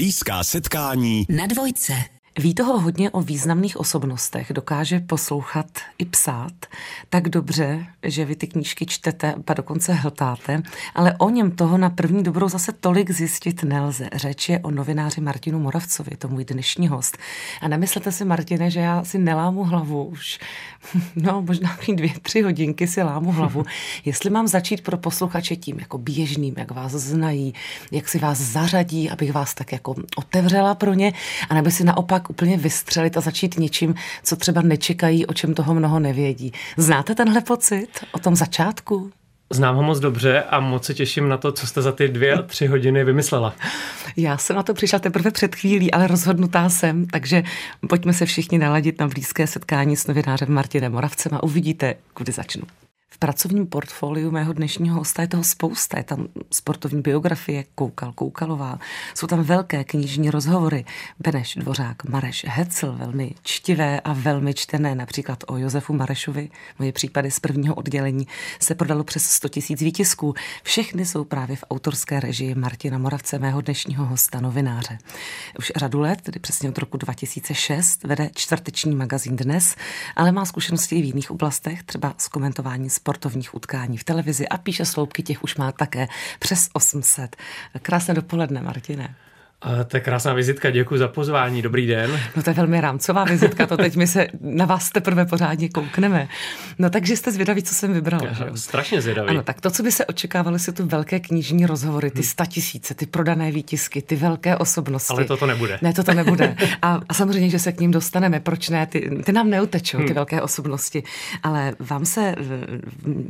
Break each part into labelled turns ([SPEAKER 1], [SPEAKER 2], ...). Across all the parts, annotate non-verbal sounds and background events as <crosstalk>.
[SPEAKER 1] Blízká setkání
[SPEAKER 2] na dvojce.
[SPEAKER 3] Ví toho hodně o významných osobnostech, dokáže poslouchat i psát tak dobře, že vy ty knížky čtete a dokonce hltáte, ale o něm toho na první dobrou zase tolik zjistit nelze. Řeč je o novináři Martinu Moravcovi, to můj dnešní host. A nemyslete si, Martine, že já si nelámu hlavu už, <laughs> no možná dvě, tři hodinky si lámu hlavu, <laughs> jestli mám začít pro posluchače tím jako běžným, jak vás znají, jak si vás zařadí, abych vás tak jako otevřela pro ně, anebo si naopak úplně vystřelit a začít něčím, co třeba nečekají, o čem toho mnoho nevědí. Znáte tenhle pocit o tom začátku?
[SPEAKER 4] Znám ho moc dobře a moc se těším na to, co jste za ty dvě a tři hodiny vymyslela.
[SPEAKER 3] Já jsem na to přišla teprve před chvílí, ale rozhodnutá jsem, takže pojďme se všichni naladit na blízké setkání s novinářem Martinem Moravcem a uvidíte, kudy začnu pracovním portfoliu mého dnešního hosta je toho spousta. Je tam sportovní biografie Koukal Koukalová. Jsou tam velké knižní rozhovory. Beneš Dvořák, Mareš Hecel, velmi čtivé a velmi čtené. Například o Josefu Marešovi. Moje případy z prvního oddělení se prodalo přes 100 tisíc výtisků. Všechny jsou právě v autorské režii Martina Moravce, mého dnešního hosta, novináře. Už řadu let, tedy přesně od roku 2006, vede čtvrteční magazín Dnes, ale má zkušenosti i v jiných oblastech, třeba s komentování sportovních utkání v televizi a píše sloupky, těch už má také přes 800. Krásné dopoledne, Martine.
[SPEAKER 4] A to je krásná vizitka, děkuji za pozvání, dobrý den.
[SPEAKER 3] No to je velmi rámcová vizitka, to teď my se na vás teprve pořádně koukneme. No takže jste zvědaví, co jsem vybral.
[SPEAKER 4] Já, strašně zvědavý.
[SPEAKER 3] Ano, tak to, co by se očekávalo, jsou tu velké knižní rozhovory, ty sta tisíce, ty prodané výtisky, ty velké osobnosti.
[SPEAKER 4] Ale toto nebude.
[SPEAKER 3] Ne, toto nebude. A, a samozřejmě, že se k ním dostaneme, proč ne, ty, ty nám neutečou, ty hmm. velké osobnosti. Ale vám se v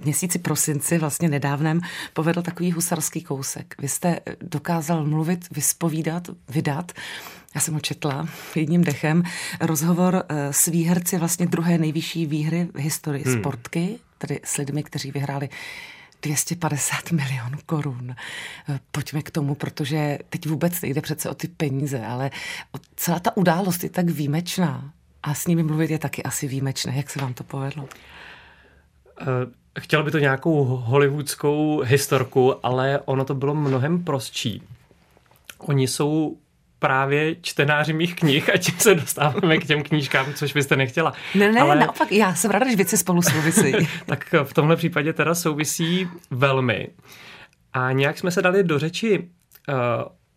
[SPEAKER 3] měsíci prosinci, vlastně nedávném, povedl takový husarský kousek. Vy jste dokázal mluvit, vyspovídat, vydat, vydat. Já jsem ho četla jedním dechem. Rozhovor eh, s výherci vlastně druhé nejvyšší výhry v historii hmm. sportky, tedy s lidmi, kteří vyhráli 250 milionů korun. Eh, pojďme k tomu, protože teď vůbec nejde přece o ty peníze, ale celá ta událost je tak výjimečná. A s nimi mluvit je taky asi výjimečné. Jak se vám to povedlo?
[SPEAKER 4] Uh Chtěl by to nějakou hollywoodskou historku, ale ono to bylo mnohem prostší. Oni jsou právě čtenáři mých knih a tím se dostáváme k těm knížkám, což byste nechtěla.
[SPEAKER 3] Ne, ne, Ale... naopak, já jsem ráda, že věci spolu souvisí. <laughs>
[SPEAKER 4] tak v tomhle případě teda souvisí velmi. A nějak jsme se dali do řeči uh,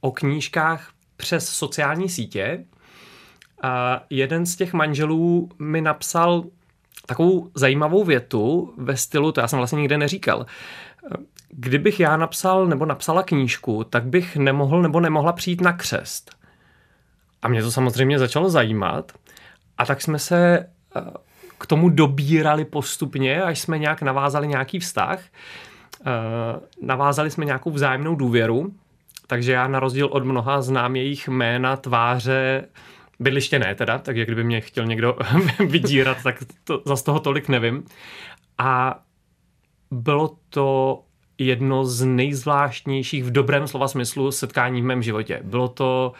[SPEAKER 4] o knížkách přes sociální sítě. A jeden z těch manželů mi napsal takovou zajímavou větu ve stylu, to já jsem vlastně nikde neříkal. Kdybych já napsal nebo napsala knížku, tak bych nemohl nebo nemohla přijít na křest. A mě to samozřejmě začalo zajímat. A tak jsme se eh, k tomu dobírali postupně, až jsme nějak navázali nějaký vztah. Eh, navázali jsme nějakou vzájemnou důvěru, takže já na rozdíl od mnoha znám jejich jména, tváře, bydliště ne teda, takže kdyby mě chtěl někdo <laughs> vydírat, tak to, za toho tolik nevím. A bylo to jedno z nejzvláštnějších v dobrém slova smyslu setkání v mém životě. Bylo to,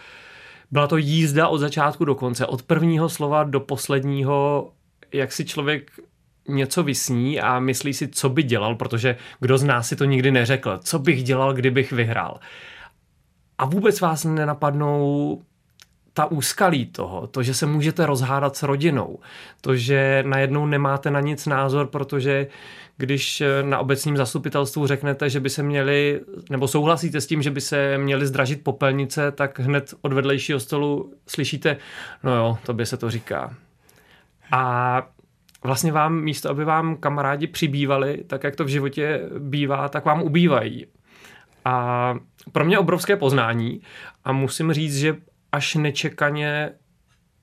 [SPEAKER 4] byla to jízda od začátku do konce, od prvního slova do posledního, jak si člověk něco vysní a myslí si, co by dělal, protože kdo z nás si to nikdy neřekl, co bych dělal, kdybych vyhrál. A vůbec vás nenapadnou ta úskalí toho, to, že se můžete rozhádat s rodinou, to, že najednou nemáte na nic názor, protože když eh, na obecním zastupitelstvu řeknete, že by se měli, nebo souhlasíte s tím, že by se měli zdražit popelnice, tak hned od vedlejšího stolu slyšíte, no jo, to by se to říká. A vlastně vám místo, aby vám kamarádi přibývali, tak jak to v životě bývá, tak vám ubývají. A pro mě obrovské poznání a musím říct, že až nečekaně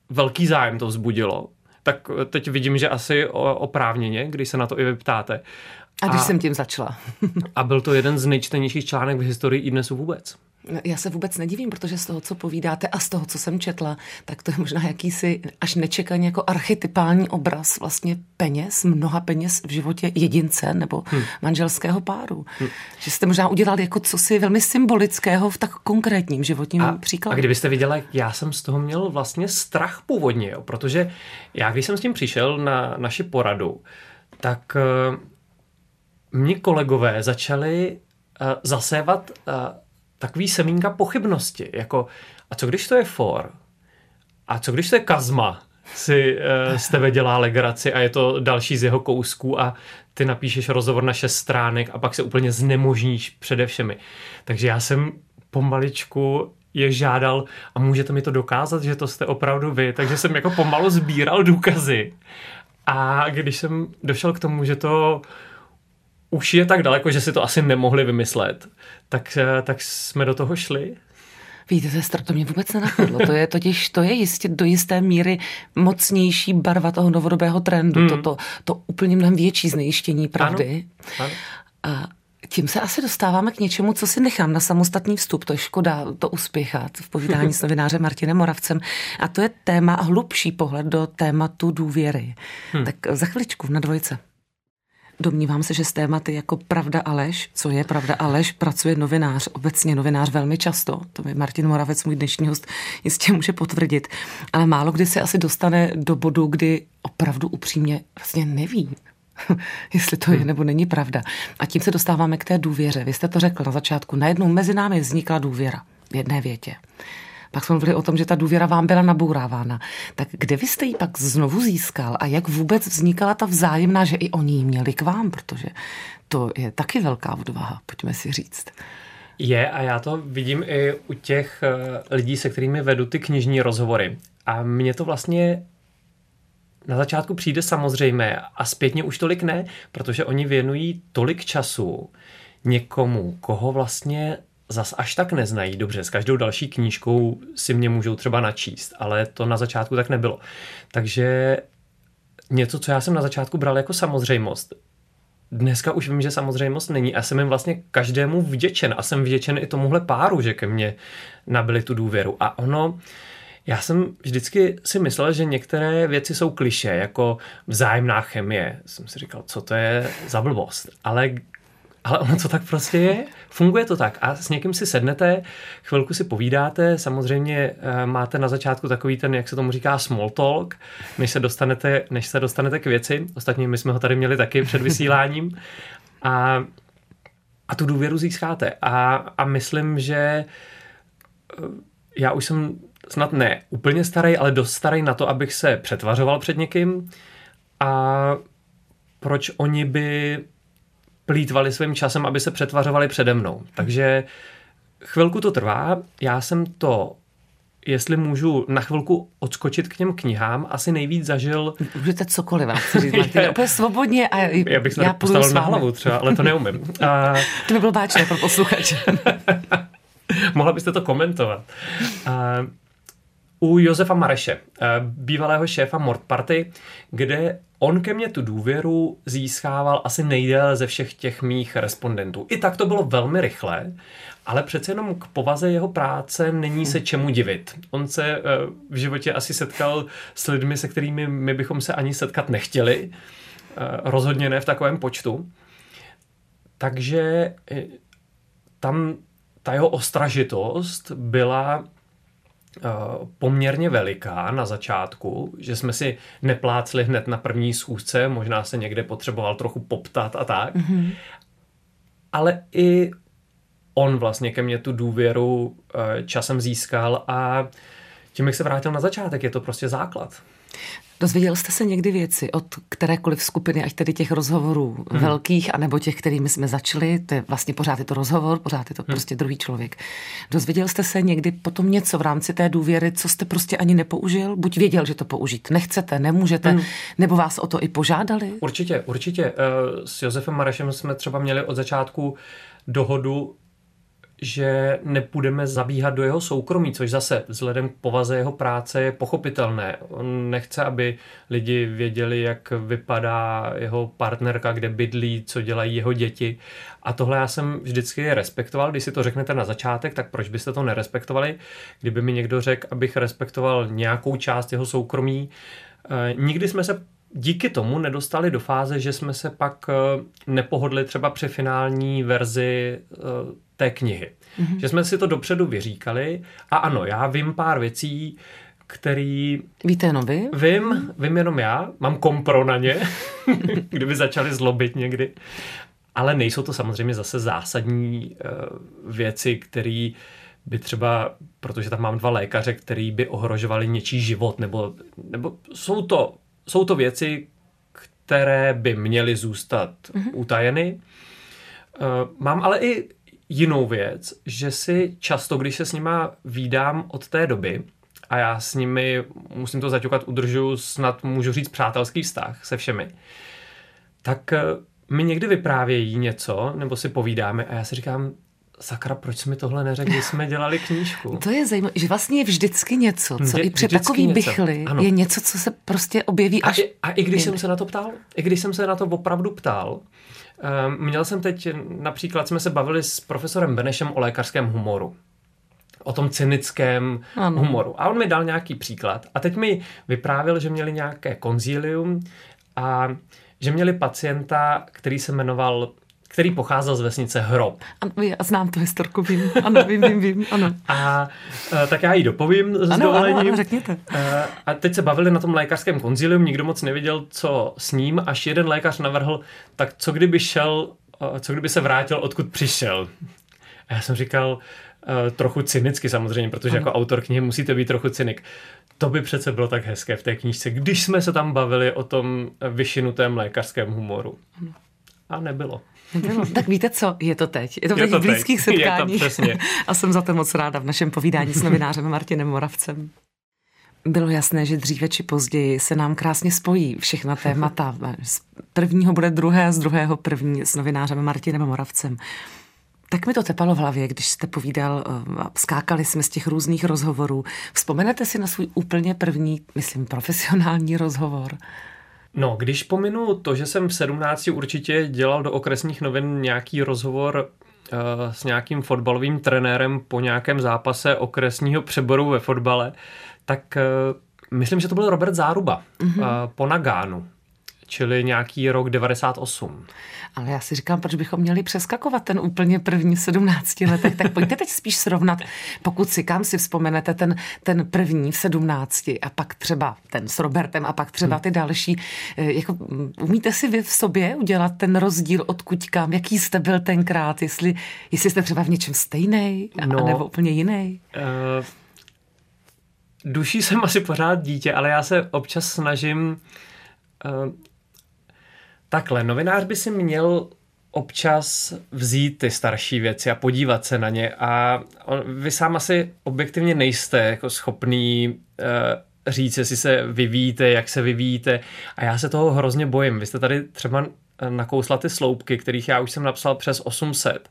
[SPEAKER 4] velký zájem to vzbudilo. Tak teď vidím, že asi oprávněně, když se na to i vyptáte.
[SPEAKER 3] A když a, jsem tím začala.
[SPEAKER 4] a byl to jeden z nejčtenějších článek v historii i dnes vůbec.
[SPEAKER 3] Já se vůbec nedivím, protože z toho, co povídáte a z toho, co jsem četla, tak to je možná jakýsi až nečekaný jako archetypální obraz vlastně peněz, mnoha peněz v životě jedince nebo hmm. manželského páru. Hmm. Že jste možná udělali jako cosi velmi symbolického v tak konkrétním životním
[SPEAKER 4] a,
[SPEAKER 3] příkladu.
[SPEAKER 4] A kdybyste viděla, já jsem z toho měl vlastně strach původně, jo, protože já, když jsem s tím přišel na naši poradu, tak uh, mní kolegové začali uh, zasévat uh, takový semínka pochybnosti, jako a co když to je for? A co když to je kazma? si uh, z tebe dělá legraci a je to další z jeho kousků a ty napíšeš rozhovor na šest stránek a pak se úplně znemožníš přede všemi. Takže já jsem pomaličku je žádal a můžete mi to dokázat, že to jste opravdu vy. Takže jsem jako pomalu sbíral důkazy. A když jsem došel k tomu, že to už je tak daleko, že si to asi nemohli vymyslet, tak, eh, tak jsme do toho šli.
[SPEAKER 3] Víte, sestro, to mě vůbec nenapadlo. To je totiž, to je jistě do jisté míry mocnější barva toho novodobého trendu. Hmm. To, to, to úplně mnohem větší znejištění pravdy. Ano. Ano. A tím se asi dostáváme k něčemu, co si nechám na samostatný vstup. To je škoda to uspěchat v povídání s <laughs> novinářem Martinem Moravcem. A to je téma, hlubší pohled do tématu důvěry. Hmm. Tak za chviličku na dvojce. Domnívám se, že s tématy jako pravda a lež, co je pravda a lež, pracuje novinář, obecně novinář velmi často. To mi Martin Moravec, můj dnešní host, jistě může potvrdit. Ale málo kdy se asi dostane do bodu, kdy opravdu upřímně vlastně neví, <laughs> jestli to je hmm. nebo není pravda. A tím se dostáváme k té důvěře. Vy jste to řekl na začátku. Najednou mezi námi vznikla důvěra v jedné větě. Pak jsme mluvili o tom, že ta důvěra vám byla nabourávána. Tak kde vy jste ji pak znovu získal a jak vůbec vznikala ta vzájemná, že i oni ji měli k vám, protože to je taky velká odvaha, pojďme si říct.
[SPEAKER 4] Je a já to vidím i u těch eh, lidí, se kterými vedu ty knižní rozhovory. A mně to vlastně na začátku přijde samozřejmé a zpětně už tolik ne, protože oni věnují tolik času někomu, koho vlastně zas až tak neznají. Dobře, s každou další knížkou si mě můžou třeba načíst, ale to na začátku tak nebylo. Takže něco, co já jsem na začátku bral jako samozřejmost, dneska už vím, že samozřejmost není a jsem jim vlastně každému vděčen a jsem vděčen i tomuhle páru, že ke mně nabili tu důvěru. A ono, já jsem vždycky si myslel, že některé věci jsou kliše, jako vzájemná chemie. Jsem si říkal, co to je za blbost. Ale ale ono to tak prostě je. Funguje to tak. A s někým si sednete, chvilku si povídáte, samozřejmě eh, máte na začátku takový ten, jak se tomu říká, small talk, než se dostanete, než se dostanete k věci. Ostatně my jsme ho tady měli taky před vysíláním. A, a tu důvěru získáte. A, a myslím, že eh, já už jsem snad ne úplně starý, ale dost starý na to, abych se přetvařoval před někým. A proč oni by plítvali svým časem, aby se přetvařovali přede mnou. Takže chvilku to trvá. Já jsem to jestli můžu na chvilku odskočit k těm knihám, asi nejvíc zažil...
[SPEAKER 3] Můžete cokoliv vám chci říct, Martin, <laughs> úplně svobodně a
[SPEAKER 4] já bych se já postavil na hlavu třeba, ale to neumím. <laughs>
[SPEAKER 3] A... To by bylo báčné pro posluchače. <laughs>
[SPEAKER 4] Mohla byste to komentovat. A u Josefa Mareše, bývalého šéfa Mort Party, kde On ke mně tu důvěru získával asi nejdéle ze všech těch mých respondentů. I tak to bylo velmi rychle, ale přece jenom k povaze jeho práce není se čemu divit. On se eh, v životě asi setkal s lidmi, se kterými my bychom se ani setkat nechtěli. Eh, rozhodně ne v takovém počtu. Takže eh, tam ta jeho ostražitost byla Eh, poměrně veliká na začátku, že jsme si neplácli hned na první schůzce, možná se někde potřeboval trochu poptat a tak. Mm-hmm. Ale i on vlastně ke mně tu důvěru eh, časem získal a tím, jak se vrátil na začátek, je to prostě základ.
[SPEAKER 3] Dozvěděl jste se někdy věci od kterékoliv skupiny, ať tedy těch rozhovorů hmm. velkých, anebo těch, kterými jsme začali, to je vlastně pořád je to rozhovor, pořád je to hmm. prostě druhý člověk. Dozvěděl jste se někdy potom něco v rámci té důvěry, co jste prostě ani nepoužil? Buď věděl, že to použít nechcete, nemůžete, hmm. nebo vás o to i požádali?
[SPEAKER 4] Určitě, určitě. Eh, s Josefem Marešem jsme třeba měli od začátku dohodu, že nepůjdeme zabíhat do jeho soukromí, což zase vzhledem k povaze jeho práce je pochopitelné. On nechce, aby lidi věděli, jak vypadá jeho partnerka, kde bydlí, co dělají jeho děti. A tohle já jsem vždycky respektoval. Když si to řeknete na začátek, tak proč byste to nerespektovali? Kdyby mi někdo řekl, abych respektoval nějakou část jeho soukromí, eh, nikdy jsme se díky tomu nedostali do fáze, že jsme se pak eh, nepohodli třeba při finální verzi eh, té knihy. Mm-hmm. Že jsme si to dopředu vyříkali a ano, já vím pár věcí, který...
[SPEAKER 3] Víte jenom vy?
[SPEAKER 4] Vím, vím jenom já, mám kompro na ně, <laughs> kdyby začali zlobit někdy. ale nejsou to samozřejmě zase zásadní uh, věci, které by třeba, protože tam mám dva lékaře, který by ohrožovali něčí život, nebo, nebo jsou, to, jsou to věci, které by měly zůstat mm-hmm. utajeny. Uh, mám ale i jinou věc, že si často, když se s nima výdám od té doby, a já s nimi, musím to zaťukat, udržu snad můžu říct přátelský vztah se všemi, tak eh, mi někdy vyprávějí něco, nebo si povídáme a já si říkám, sakra, proč jsi mi tohle neřekl, když jsme dělali knížku? <laughs>
[SPEAKER 3] To je zajímavé, že vlastně je vždycky něco, co Vždy, i před takový něco. bychly ano. je něco, co se prostě objeví až...
[SPEAKER 4] A i, a i když jsem se na to ptal, i když jsem se na to opravdu ptal, měl jsem teď, například jsme se bavili s profesorem Benešem o lékařském humoru o tom cynickém ano. humoru. A on mi dal nějaký příklad. A teď mi vyprávěl, že měli nějaké konzílium a že měli pacienta, který se jmenoval který pocházel z vesnice Hrob.
[SPEAKER 3] Ano, já znám tu historku, vím. Ano, vím, vím, vím, ano.
[SPEAKER 4] A, a tak já ji dopovím s ano, dovolením. Ano, ano,
[SPEAKER 3] řekněte.
[SPEAKER 4] A, a teď se bavili na tom lékařském konzilium, nikdo moc nevěděl, co s ním, až jeden lékař navrhl, tak co kdyby šel, co kdyby se vrátil, odkud přišel. A já jsem říkal, trochu cynicky samozřejmě, protože ano. jako autor knihy musíte být trochu cynik. To by přece bylo tak hezké v té knížce, když jsme se tam bavili o tom vyšinutém lékařském humoru. Ano. A nebylo.
[SPEAKER 3] Nebylo. Tak víte co, je to teď. Je to v těch blízkých setkáních.
[SPEAKER 4] Je to přesně. <laughs>
[SPEAKER 3] A jsem za to moc ráda v našem povídání s novinářem Martinem Moravcem. Bylo jasné, že dříve či později se nám krásně spojí všechna témata. Z prvního bude druhé, z druhého první s novinářem Martinem Moravcem. Tak mi to tepalo v hlavě, když jste povídal, eh, skákali jsme z těch různých rozhovorů. Vzpomenete si na svůj úplně první, myslím, profesionální rozhovor?
[SPEAKER 4] No, když pominu to, že jsem v 17 určitě dělal do okresních novin nějaký rozhovor uh, s nějakým fotbalovým trenérem po nějakém zápase okresního přeboru ve fotbale, tak uh, myslím, že to byl Robert Záruba mm-hmm. po Nagánu čili nějaký rok 98.
[SPEAKER 3] Ale já si říkám, proč bychom měli přeskakovat ten úplně první 17 letech, tak pojďte teď spíš srovnat, pokud si kam si vzpomenete ten, ten první v 17 a pak třeba ten s Robertem a pak třeba hmm. ty další. Eh, jako, mm, umíte si vy v sobě udělat ten rozdíl odkud kam, jaký jste byl tenkrát, jestli, jestli jste třeba v něčem stejný, no, nebo úplně jiný? Uh,
[SPEAKER 4] duší jsem <laughs> asi pořád dítě, ale já se občas snažím uh, Takhle, novinář by si měl občas vzít ty starší věci a podívat se na ně a on, vy sám asi objektivně nejste jako schopný uh, říct, jestli se vyvíjíte, jak se vyvíjíte a já se toho hrozně bojím. Vy jste tady třeba nakousla ty sloupky, kterých já už jsem napsal přes 800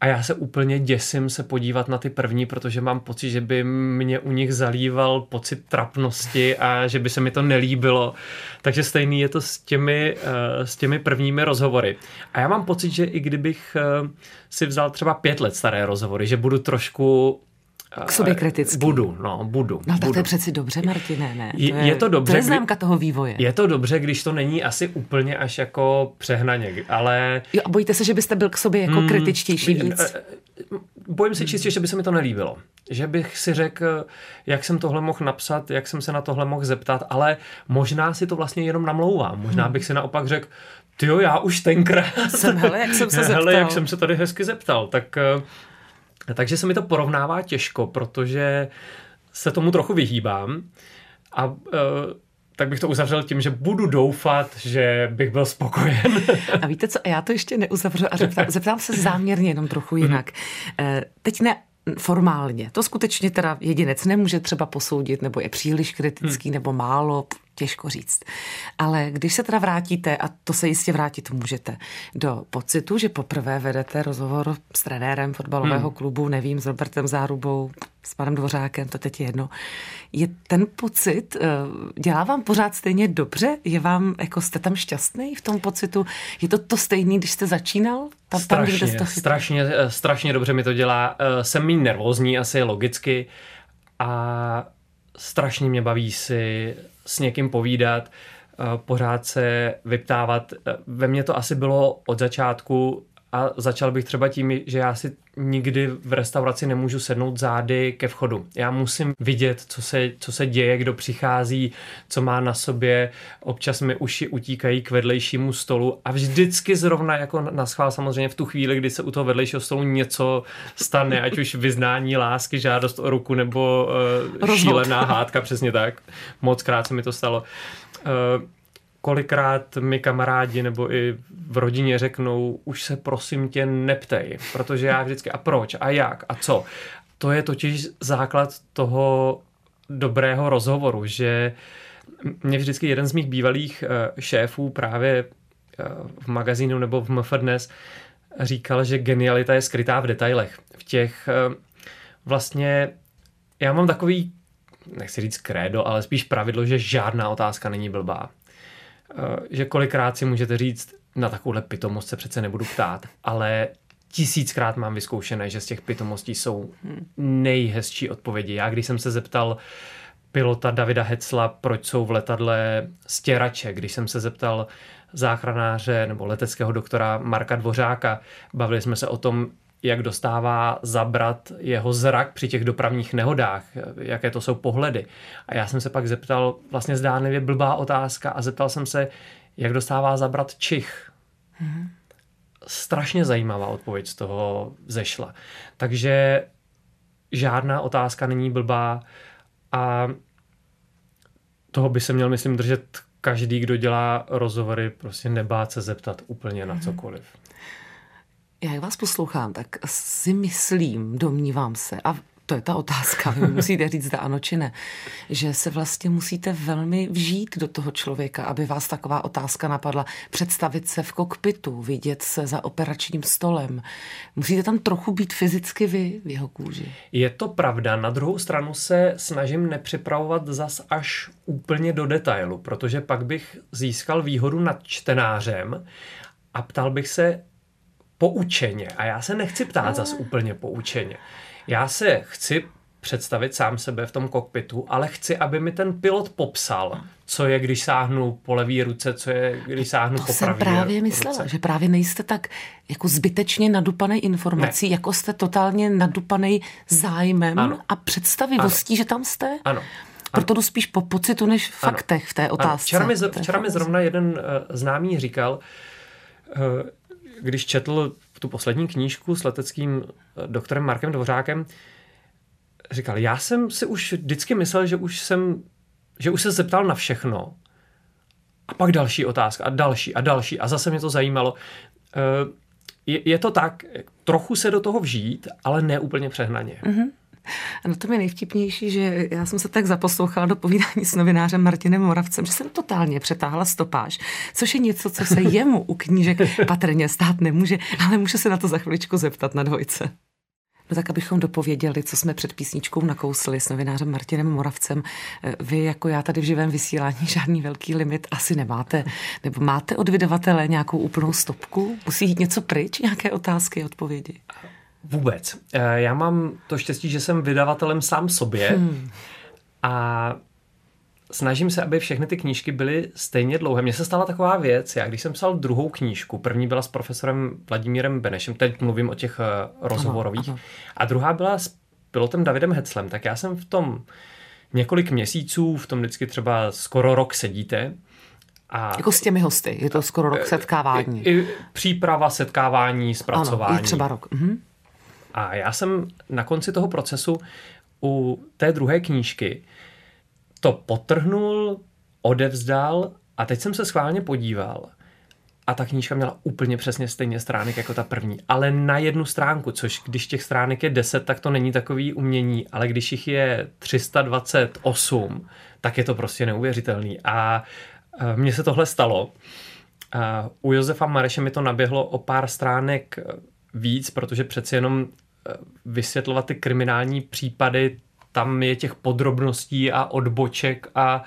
[SPEAKER 4] a já se úplně děsím se podívat na ty první, protože mám pocit, že by mě u nich zalíval pocit trapnosti a že by se mi to nelíbilo. Takže stejný je to s těmi, eh, s těmi prvními rozhovory. A já mám pocit, že i kdybych eh, si vzal třeba pět let staré rozhovory, že budu trošku
[SPEAKER 3] k sobě kritický.
[SPEAKER 4] Budu, no, budu.
[SPEAKER 3] No tak
[SPEAKER 4] budu.
[SPEAKER 3] to je přeci dobře, Martine, ne?
[SPEAKER 4] To je, je to dobře.
[SPEAKER 3] To je známka toho vývoje.
[SPEAKER 4] Je to dobře, když to není asi úplně až jako přehnaně, ale...
[SPEAKER 3] Jo, a bojíte se, že byste byl k sobě jako hmm, kritičtější víc? Eh,
[SPEAKER 4] bojím se čistě, že by se mi to nelíbilo. Že bych si řekl, jak jsem tohle mohl napsat, jak jsem se na tohle mohl zeptat, ale možná si to vlastně jenom namlouvám. Možná hmm. bych si naopak řekl, ty jo, já už tenkrát...
[SPEAKER 3] Jsem, hele, jak jsem se zeptal. <laughs>
[SPEAKER 4] Hele, jak jsem se tady hezky zeptal. Tak eh, takže se mi to porovnává těžko, protože se tomu trochu vyhýbám a uh, tak bych to uzavřel tím, že budu doufat, že bych byl spokojen.
[SPEAKER 3] A víte co, já to ještě neuzavřu a zeptám, <laughs> zeptám se záměrně jenom trochu jinak. Uh, teď ne formálně. To skutečně teda jedinec nemůže třeba posoudit, nebo je příliš kritický, hmm. nebo málo, těžko říct. Ale když se teda vrátíte, a to se jistě vrátit můžete, do pocitu, že poprvé vedete rozhovor s trenérem fotbalového hmm. klubu, nevím, s Robertem Zárubou, s panem Dvořákem, to teď je jedno. Je ten pocit, eh, dělá vám pořád stejně dobře? Je vám, jako jste tam šťastný v tom pocitu? Je to to stejný, když jste začínal?
[SPEAKER 4] Tam, strašně, tam, jste strašně, eh, strašně dobře mi to dělá. Eh, jsem méně nervózní asi logicky a strašně mě baví si s někým povídat, pořád se vyptávat. Ve mně to asi bylo od začátku a začal bych třeba tím, že já si nikdy v restauraci nemůžu sednout zády ke vchodu. Já musím vidět, co se, co se děje, kdo přichází, co má na sobě. Občas mi uši utíkají k vedlejšímu stolu a vždycky zrovna jako na schvál samozřejmě v tu chvíli, kdy se u toho vedlejšího stolu něco stane, ať už vyznání lásky, žádost o ruku nebo uh, šílená hádka, přesně tak. Moc krát se mi to stalo. Uh, kolikrát mi kamarádi nebo i v rodině řeknou, už se prosím tě neptej, protože já vždycky, a proč, a jak, a co. To je totiž základ toho dobrého rozhovoru, že mě vždycky jeden z mých bývalých eh, šéfů právě eh, v magazínu nebo v MF Dnes říkal, že genialita je skrytá v detailech. V těch eh, vlastně, já mám takový, nechci říct krédo, ale spíš pravidlo, že žádná otázka není blbá. Eh, že kolikrát si můžete říct, na takovouhle pitomost se přece nebudu ptát, ale tisíckrát mám vyzkoušené, že z těch pitomostí jsou nejhezčí odpovědi. Já když jsem se zeptal pilota Davida Hecla, proč jsou v letadle stěrače, když jsem se zeptal záchranáře nebo leteckého doktora Marka Dvořáka, bavili jsme se o tom, jak dostává zabrat jeho zrak při těch dopravních nehodách, jaké to jsou pohledy. A já jsem se pak zeptal, vlastně zdánlivě blbá otázka, a zeptal jsem se, jak dostává zabrat čich. Mm-hmm. Strašně zajímavá odpověď z toho zešla. Takže žádná otázka není blbá a toho by se měl, myslím, držet každý, kdo dělá rozhovory, prostě nebát se zeptat úplně na mm-hmm. cokoliv.
[SPEAKER 3] Já jak vás poslouchám, tak si myslím, domnívám se, a to je ta otázka, vy musíte říct zda ano či ne, že se vlastně musíte velmi vžít do toho člověka, aby vás taková otázka napadla. Představit se v kokpitu, vidět se za operačním stolem. Musíte tam trochu být fyzicky vy v jeho kůži.
[SPEAKER 4] Je to pravda. Na druhou stranu se snažím nepřipravovat zas až úplně do detailu, protože pak bych získal výhodu nad čtenářem a ptal bych se, poučeně. A já se nechci ptát zas úplně poučeně. Já se chci představit sám sebe v tom kokpitu, ale chci, aby mi ten pilot popsal, co je, když sáhnu po levý ruce, co je, když sáhnu
[SPEAKER 3] to
[SPEAKER 4] po
[SPEAKER 3] jsem právě
[SPEAKER 4] ruce.
[SPEAKER 3] myslela, že právě nejste tak jako zbytečně nadupaný informací, ne. jako jste totálně nadupaný zájmem ano. a představivostí, ano. že tam jste.
[SPEAKER 4] Ano.
[SPEAKER 3] Proto jdu spíš po pocitu než v ano. faktech v té otázce. Ano.
[SPEAKER 4] Včera mi, včera mi zrovna jeden uh, známý říkal, uh, když četl tu poslední knížku s leteckým eh, doktorem Markem Dvořákem, říkal, já jsem si už vždycky myslel, že už jsem, že už se zeptal na všechno. A pak další otázka a další a další a zase mě to zajímalo. Eh, je, je to tak, trochu se do toho vžít, ale ne úplně přehnaně. Mm-hmm.
[SPEAKER 3] A na tom je nejvtipnější, že já jsem se tak zaposlouchala do povídání s novinářem Martinem Moravcem, že jsem totálně přetáhla stopáž, což je něco, co se jemu u knížek patrně stát nemůže, ale může se na to za chviličku zeptat na dvojce. No tak abychom dopověděli, co jsme před písničkou nakousli s novinářem Martinem Moravcem. Vy jako já tady v živém vysílání žádný velký limit asi nemáte. Nebo máte od vydavatele nějakou úplnou stopku? Musí jít něco pryč, nějaké otázky, odpovědi?
[SPEAKER 4] Vůbec. Eh, já mám to štěstí, že jsem vydavatelem sám sobě hmm. a snažím se, aby všechny ty knížky byly stejně dlouhé. Mně se stala taková věc, já když jsem psal druhou knížku, první byla s profesorem Vladimírem Benešem, teď mluvím o těch eh, rozhovorových, a druhá byla s pilotem Davidem Heclem, tak já jsem v tom několik měsíců, v tom vždycky třeba skoro rok sedíte,
[SPEAKER 3] a jako s těmi hosty, je to skoro rok eh, setkávání.
[SPEAKER 4] I, i příprava, setkávání, zpracování. Ano,
[SPEAKER 3] třeba rok. Mhm.
[SPEAKER 4] A já jsem na konci toho procesu u té druhé knížky to potrhnul, odevzdal a teď jsem se schválně podíval a ta knížka měla úplně přesně stejně stránek jako ta první, ale na jednu stránku, což když těch stránek je 10, tak to není takový umění, ale když jich je 328, tak je to prostě neuvěřitelný. A mně se tohle stalo. U Josefa Mareše mi to naběhlo o pár stránek víc, protože přeci jenom vysvětlovat ty kriminální případy, tam je těch podrobností a odboček a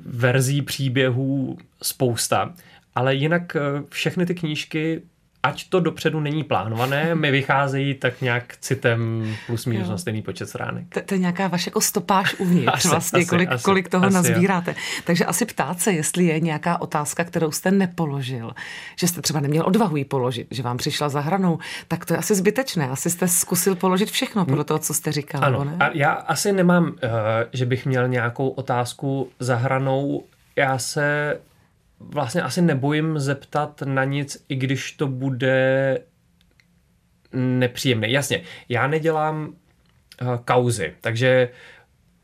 [SPEAKER 4] verzí příběhů spousta. Ale jinak eh, všechny ty knížky ať to dopředu není plánované, mi vycházejí tak nějak citem plus minus na stejný počet stránek.
[SPEAKER 3] To, to je nějaká vaše jako stopáž uvnitř, asi, vlastně, asi, kolik, asi, kolik toho asi, nazbíráte. Jo. Takže asi ptát se, jestli je nějaká otázka, kterou jste nepoložil, že jste třeba neměl odvahu ji položit, že vám přišla za hranou, tak to je asi zbytečné. Asi jste zkusil položit všechno podle toho, co jste říkal.
[SPEAKER 4] Ano,
[SPEAKER 3] ne?
[SPEAKER 4] a já asi nemám, uh, že bych měl nějakou otázku za hranou. Já se vlastně asi nebojím zeptat na nic, i když to bude nepříjemné. Jasně, já nedělám uh, kauzy, takže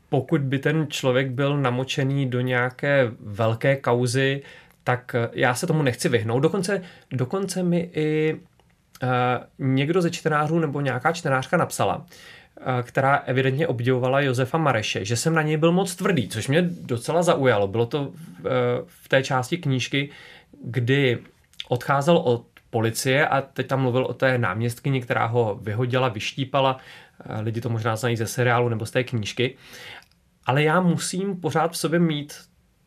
[SPEAKER 4] pokud by ten člověk byl namočený do nějaké velké kauzy, tak eh, já se tomu nechci vyhnout. Dokonce, dokonce mi i uh, někdo ze čtenářů nebo nějaká čtenářka napsala, která evidentně obdivovala Josefa Mareše, že jsem na něj byl moc tvrdý, což mě docela zaujalo. Bylo to v té části knížky, kdy odcházel od policie a teď tam mluvil o té náměstkyni, která ho vyhodila, vyštípala. Lidi to možná znají ze seriálu nebo z té knížky. Ale já musím pořád v sobě mít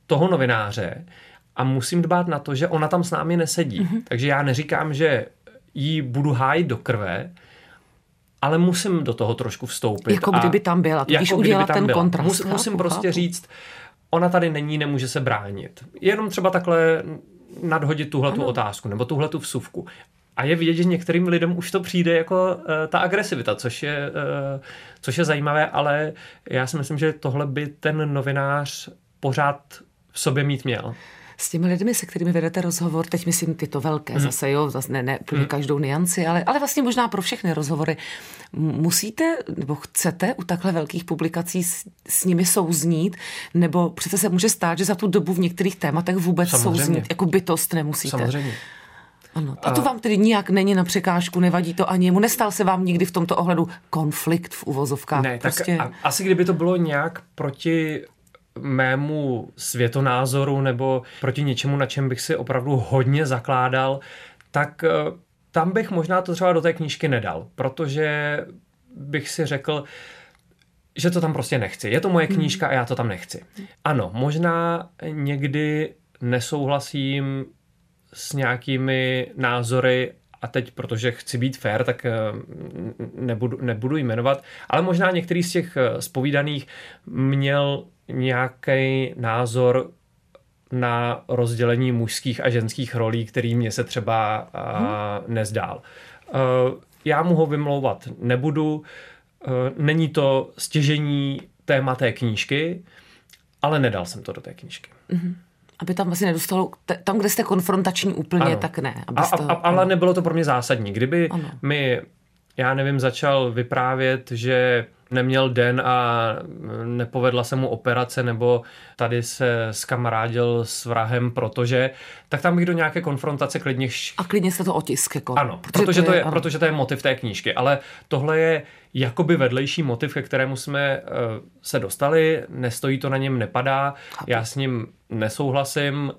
[SPEAKER 4] toho novináře a musím dbát na to, že ona tam s námi nesedí. Mm-hmm. Takže já neříkám, že jí budu hájit do krve, ale musím do toho trošku vstoupit.
[SPEAKER 3] Jako kdyby tam byla, když jako udělat ten byla. kontrast.
[SPEAKER 4] Mus, musím chápu, prostě chápu. říct, ona tady není, nemůže se bránit. Jenom třeba takhle nadhodit tuhle tu otázku nebo tuhle tu vsuvku. A je vidět, že některým lidem už to přijde jako uh, ta agresivita, což je, uh, což je zajímavé, ale já si myslím, že tohle by ten novinář pořád v sobě mít měl
[SPEAKER 3] s těmi lidmi, se kterými vedete rozhovor, teď myslím tyto velké, mm. zase jo, zase ne, ne mm. každou nianci, ale, ale vlastně možná pro všechny rozhovory, musíte nebo chcete u takhle velkých publikací s, s nimi souznít, nebo přece se může stát, že za tu dobu v některých tématech vůbec Samozřejmě. souznít, jako bytost nemusíte.
[SPEAKER 4] Samozřejmě.
[SPEAKER 3] Ano. A to vám tedy nijak není na překážku, nevadí to ani jemu. Nestal se vám nikdy v tomto ohledu konflikt v uvozovkách?
[SPEAKER 4] Ne, prostě... tak a, asi kdyby to bylo nějak proti mému světonázoru nebo proti něčemu, na čem bych si opravdu hodně zakládal, tak eh, tam bych možná to třeba do té knížky nedal, protože bych si řekl, že to tam prostě nechci. Je to moje hmm. knížka a já to tam nechci. Ano, možná někdy nesouhlasím s nějakými názory a teď, protože chci být fair, tak eh, nebudu, nebudu jmenovat, ale možná některý z těch spovídaných eh, měl nějaký názor na rozdělení mužských a ženských rolí, který mě se třeba hmm. nezdál. Já mu ho vymlouvat nebudu, není to stěžení téma té knížky, ale nedal jsem to do té knížky.
[SPEAKER 3] Hmm aby tam asi nedostalo, tam, kde jste konfrontační úplně, ano. tak ne.
[SPEAKER 4] A, a, a, ale nebylo to pro mě zásadní. Kdyby ano. mi, já nevím, začal vyprávět, že neměl den a nepovedla se mu operace nebo tady se skamarádil s vrahem, protože, tak tam bych do nějaké konfrontace klidně... Š...
[SPEAKER 3] A klidně se to otisk. Jako,
[SPEAKER 4] ano, protože, protože, to je, ano. protože to je motiv té knížky, ale tohle je jakoby vedlejší motiv, ke kterému jsme uh, se dostali, nestojí to na něm, nepadá, Chápu. já s ním nesouhlasím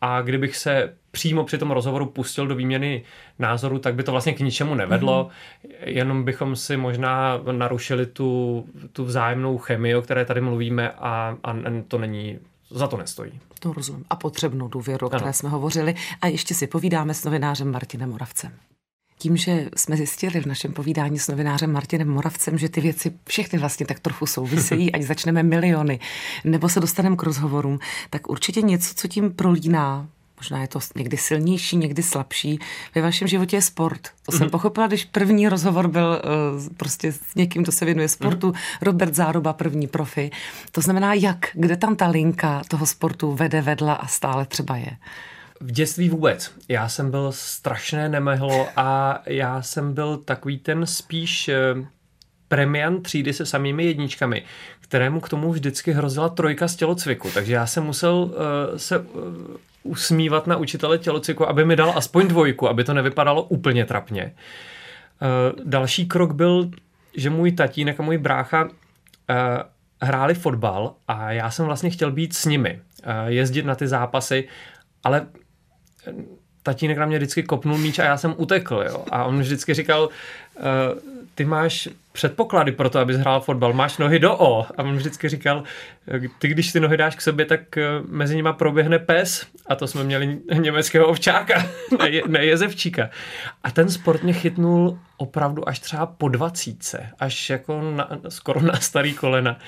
[SPEAKER 4] a kdybych se přímo při tom rozhovoru pustil do výměny názoru, tak by to vlastně k ničemu nevedlo, mm-hmm. jenom bychom si možná narušili tu, tu vzájemnou chemii, o které tady mluvíme a, a to není, za to nestojí.
[SPEAKER 3] To rozumím. A potřebnou důvěru, o které ano. jsme hovořili. A ještě si povídáme s novinářem Martinem Moravcem. Tím, že jsme zjistili v našem povídání s novinářem Martinem Moravcem, že ty věci všechny vlastně tak trochu souvisejí, <laughs> ať začneme miliony, nebo se dostaneme k rozhovorům, tak určitě něco, co tím prolíná možná je to někdy silnější, někdy slabší. Ve vašem životě je sport. To mm-hmm. jsem mhm. pochopila, když první rozhovor byl uh, prostě s někým, kdo se věnuje sportu, mm-hmm. Robert Záruba, první profi. To znamená, jak, kde tam ta linka toho sportu vede, vedla a stále třeba je?
[SPEAKER 4] V dětství vůbec. Já jsem byl strašné nemehlo a já jsem byl takový ten spíš eh, premiant třídy se samými jedničkami, kterému k tomu vždycky hrozila trojka z tělocviku. Takže já jsem musel uh, se uh, usmívat na učitele tělocviku, aby mi dal aspoň dvojku, aby to nevypadalo úplně trapně. Uh, další krok byl, že můj tatínek a můj brácha uh, hráli fotbal a já jsem vlastně chtěl být s nimi, uh, jezdit na ty zápasy, ale tatínek na mě vždycky kopnul míč a já jsem utekl. Jo? A on vždycky říkal, uh, ty máš předpoklady pro to, abys hrál fotbal. Máš nohy do O. A on vždycky říkal, ty když ty nohy dáš k sobě, tak eh, mezi nimi proběhne pes. A to jsme měli německého ovčáka, <laughs> ne, ne jezevčíka. A ten sport mě chytnul opravdu až třeba po dvacítce, až jako na, skoro na starý kolena.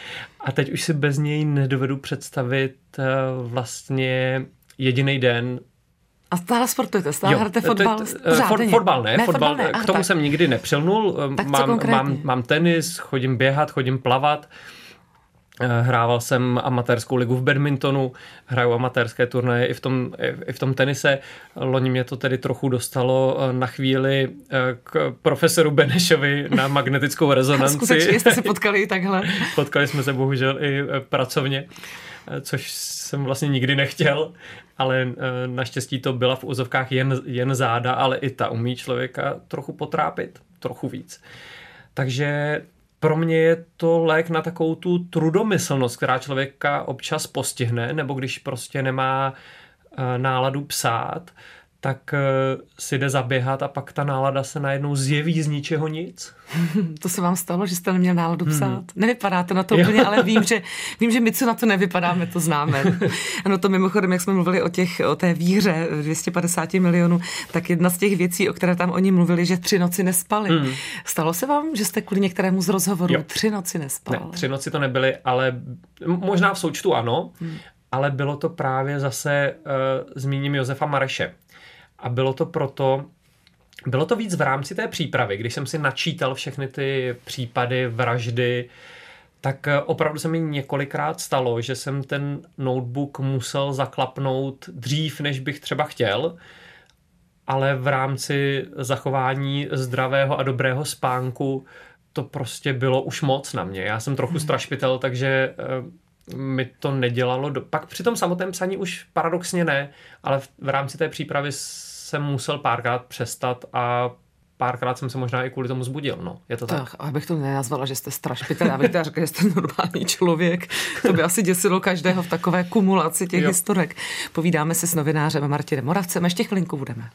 [SPEAKER 4] A teď už si bez něj nedovedu představit eh, vlastně jediný den
[SPEAKER 3] a stále sportujete, stále hrajete fotbal?
[SPEAKER 4] For, fotbal ne, ne, fotbal, ne. k tomu tak. jsem nikdy nepřilnul.
[SPEAKER 3] Tak
[SPEAKER 4] mám, mám, mám tenis, chodím běhat, chodím plavat. Eh, hrával jsem amatérskou ligu v badmintonu, hraju amatérské turnaje i v, tom, i v tom tenise. Loni mě to tedy trochu dostalo eh, na chvíli eh, k profesoru Benešovi na magnetickou <laughs> rezonanci.
[SPEAKER 3] Skutečně jste se <laughs> potkali i takhle.
[SPEAKER 4] Potkali jsme se bohužel i pracovně, což jsem vlastně nikdy nechtěl, ale naštěstí to byla v úzovkách jen, jen záda, ale i ta umí člověka trochu potrápit, trochu víc. Takže pro mě je to lék na takovou tu trudomyslnost, která člověka občas postihne, nebo když prostě nemá eh, náladu psát, tak eh, si jde zaběhat a pak ta nálada se najednou zjeví z ničeho nic. <laughs>
[SPEAKER 3] To se vám stalo, že jste neměl náladu hmm. psát? Hmm. Nevypadá to na to úplně, ale vím, že, vím, že my, co na to nevypadáme, to známe. <laughs> Ano, to mimochodem, jak jsme mluvili o, těch, o té výhře 250 milionů, tak jedna z těch věcí, o které tam oni mluvili, že tři noci nespali. Hmm. Stalo se vám, že jste kvůli některému z rozhovorů jo. tři noci nespal?
[SPEAKER 4] Ne, tři noci to nebyly, ale možná v součtu ano, hmm. ale bylo to právě zase, uh, zmíním Josefa Mareše, a bylo to proto, bylo to víc v rámci té přípravy, když jsem si načítal všechny ty případy, vraždy, tak eh, opravdu se mi několikrát stalo, že jsem ten notebook musel zaklapnout dřív, než bych třeba chtěl, ale v rámci zachování zdravého a dobrého spánku to prostě bylo už moc na mě. Já jsem trochu hmm. strašpitel, takže eh, mi to nedělalo. Do... Pak při tom samotném psaní už paradoxně ne, ale v, v rámci té přípravy jsem musel párkrát přestat a párkrát jsem se možná i kvůli tomu zbudil, no. Je to tak? tak
[SPEAKER 3] abych to nenazvala, že jste strašpitel, abych teda řekla, že jste normální člověk. To by asi děsilo každého v takové kumulaci těch jo. historek. Povídáme se s novinářem Martinem Moravcem, ještě chvilinku budeme.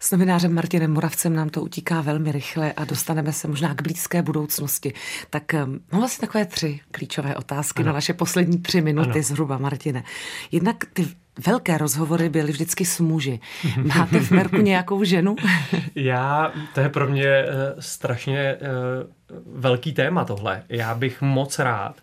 [SPEAKER 3] S novinářem Martinem Moravcem nám to utíká velmi rychle a dostaneme se možná k blízké budoucnosti. Tak mám vlastně takové tři klíčové otázky ano. na naše poslední tři minuty ano. zhruba, Martine. Jednak ty velké rozhovory byly vždycky s muži. Máte v Merku nějakou ženu? <laughs>
[SPEAKER 4] Já, to je pro mě uh, strašně uh, velký téma tohle. Já bych moc rád.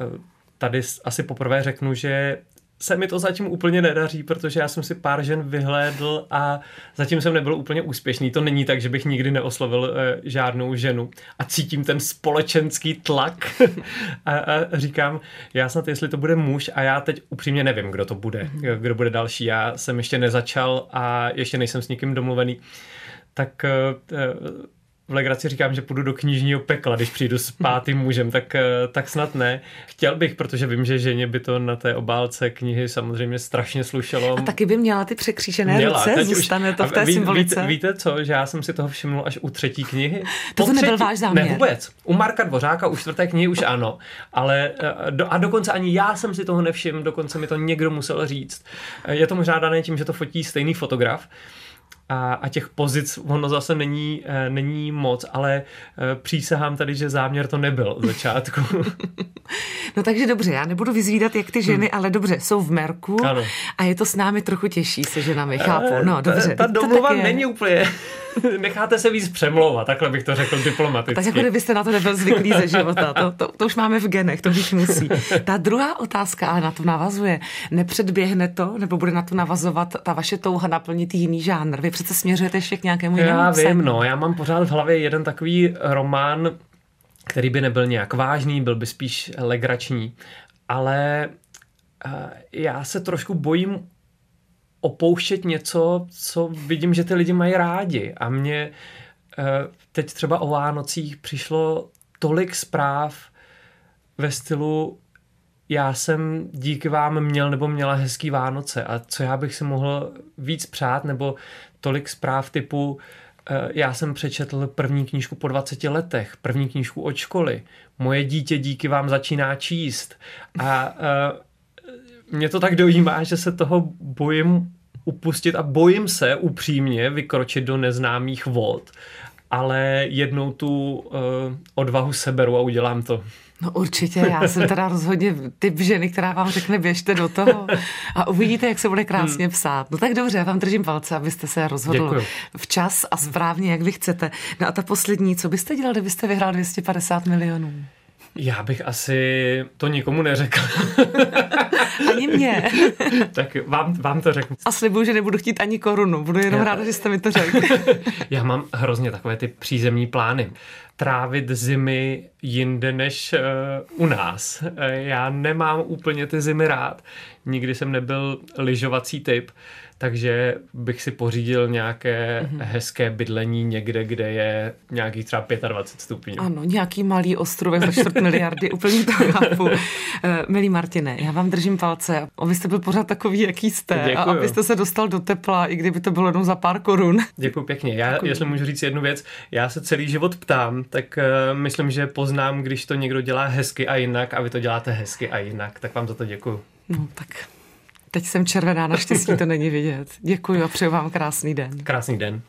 [SPEAKER 4] Uh, tady asi poprvé řeknu, že se mi to zatím úplně nedaří, protože já jsem si pár žen vyhlédl a zatím jsem nebyl úplně úspěšný. To není tak, že bych nikdy neoslovil e, žádnou ženu a cítím ten společenský tlak <laughs> a, a říkám, já snad jestli to bude muž a já teď upřímně nevím, kdo to bude, mm-hmm. kdo bude další. Já jsem ještě nezačal a ještě nejsem s nikým domluvený. Tak e, v legraci říkám, že půjdu do knižního pekla, když přijdu s pátým <laughs> mužem, tak, eh, tak snad ne. Chtěl bych, protože vím, že ženě by to na té obálce knihy samozřejmě strašně slušelo.
[SPEAKER 3] A taky by měla ty překřížené měla, ruce, zůstane už, to v té ví, symbolice.
[SPEAKER 4] Víte, víte co, že já jsem si toho všiml až u třetí knihy.
[SPEAKER 3] To, to nebyl váš záměr.
[SPEAKER 4] Ne, vůbec. U Marka Dvořáka u čtvrté knihy už ano, ale eh, do, a dokonce ani já jsem si toho nevšiml, dokonce mi to někdo musel říct. Eh, je to možná dané tím, že to fotí stejný fotograf, a, a těch pozic ono zase není, e, není moc, ale e, přísahám tady, že záměr to nebyl od začátku. <laughs>
[SPEAKER 3] no takže dobře, já nebudu vyzvídat, jak ty ženy, hmm. ale dobře, jsou v Merku ano. a je to s námi trochu těžší se ženami, chápu. No dobře.
[SPEAKER 4] Ta, ta domluva není úplně <laughs> necháte se víc přemlouvat, takhle bych to řekl diplomaticky.
[SPEAKER 3] Tak jako kdybyste na to nebyl zvyklý ze života, to, to, to už máme v genech, to už musí. Ta druhá otázka ale na to navazuje. Nepředběhne to, nebo bude na to navazovat ta vaše touha naplnit jiný žánr? Vy přece směřujete ještě k nějakému jinému
[SPEAKER 4] Já vím, no, já mám pořád v hlavě jeden takový román, který by nebyl nějak vážný, byl by spíš legrační, ale uh, já se trošku bojím opouštět něco, co vidím, že ty lidi mají rádi. A mě eh, teď třeba o Vánocích přišlo tolik zpráv ve stylu já jsem díky vám měl nebo měla hezký Vánoce a co já bych si mohl víc přát, nebo tolik zpráv typu eh, já jsem přečetl první knížku po 20 letech, první knížku od školy, moje dítě díky vám začíná číst a uh, mě to tak dojímá, že se toho bojím upustit a bojím se upřímně vykročit do neznámých vod ale jednou tu uh, odvahu seberu a udělám to.
[SPEAKER 3] No určitě, já jsem teda <laughs> rozhodně typ ženy, která vám řekne běžte do toho a uvidíte, jak se bude krásně hmm. psát. No tak dobře, já vám držím palce, abyste se rozhodl Děkuju. včas a správně, jak vy chcete. No a ta poslední, co byste dělal, kdybyste vyhrál 250 milionů?
[SPEAKER 4] Já bych asi to nikomu neřekl. <laughs>
[SPEAKER 3] ani mě. <laughs>
[SPEAKER 4] tak vám, vám to řeknu.
[SPEAKER 3] A slibuju, že nebudu chtít ani korunu. Budu jenom Já... ráda, že jste mi to řekl. <laughs>
[SPEAKER 4] Já mám hrozně takové ty přízemní plány. Trávit zimy jinde než uh, u nás. Já nemám úplně ty zimy rád. Nikdy jsem nebyl lyžovací typ takže bych si pořídil nějaké mm-hmm. hezké bydlení někde, kde je nějaký třeba 25 stupňů.
[SPEAKER 3] Ano, nějaký malý ostrovek za čtvrt <laughs> miliardy, úplně to chápu. Uh, milý Martine, já vám držím palce, abyste byl pořád takový, jaký jste Děkuju. a abyste se dostal do tepla, i kdyby to bylo jenom za pár korun.
[SPEAKER 4] Děkuji pěkně. Já, Děkuji. jestli můžu říct jednu věc, já se celý život ptám, tak uh, myslím, že poznám, když to někdo dělá hezky a jinak a vy to děláte hezky a jinak, tak vám za to děkuju.
[SPEAKER 3] No tak Teď jsem červená, naštěstí to není vidět. Děkuji a přeju vám krásný den.
[SPEAKER 4] Krásný den.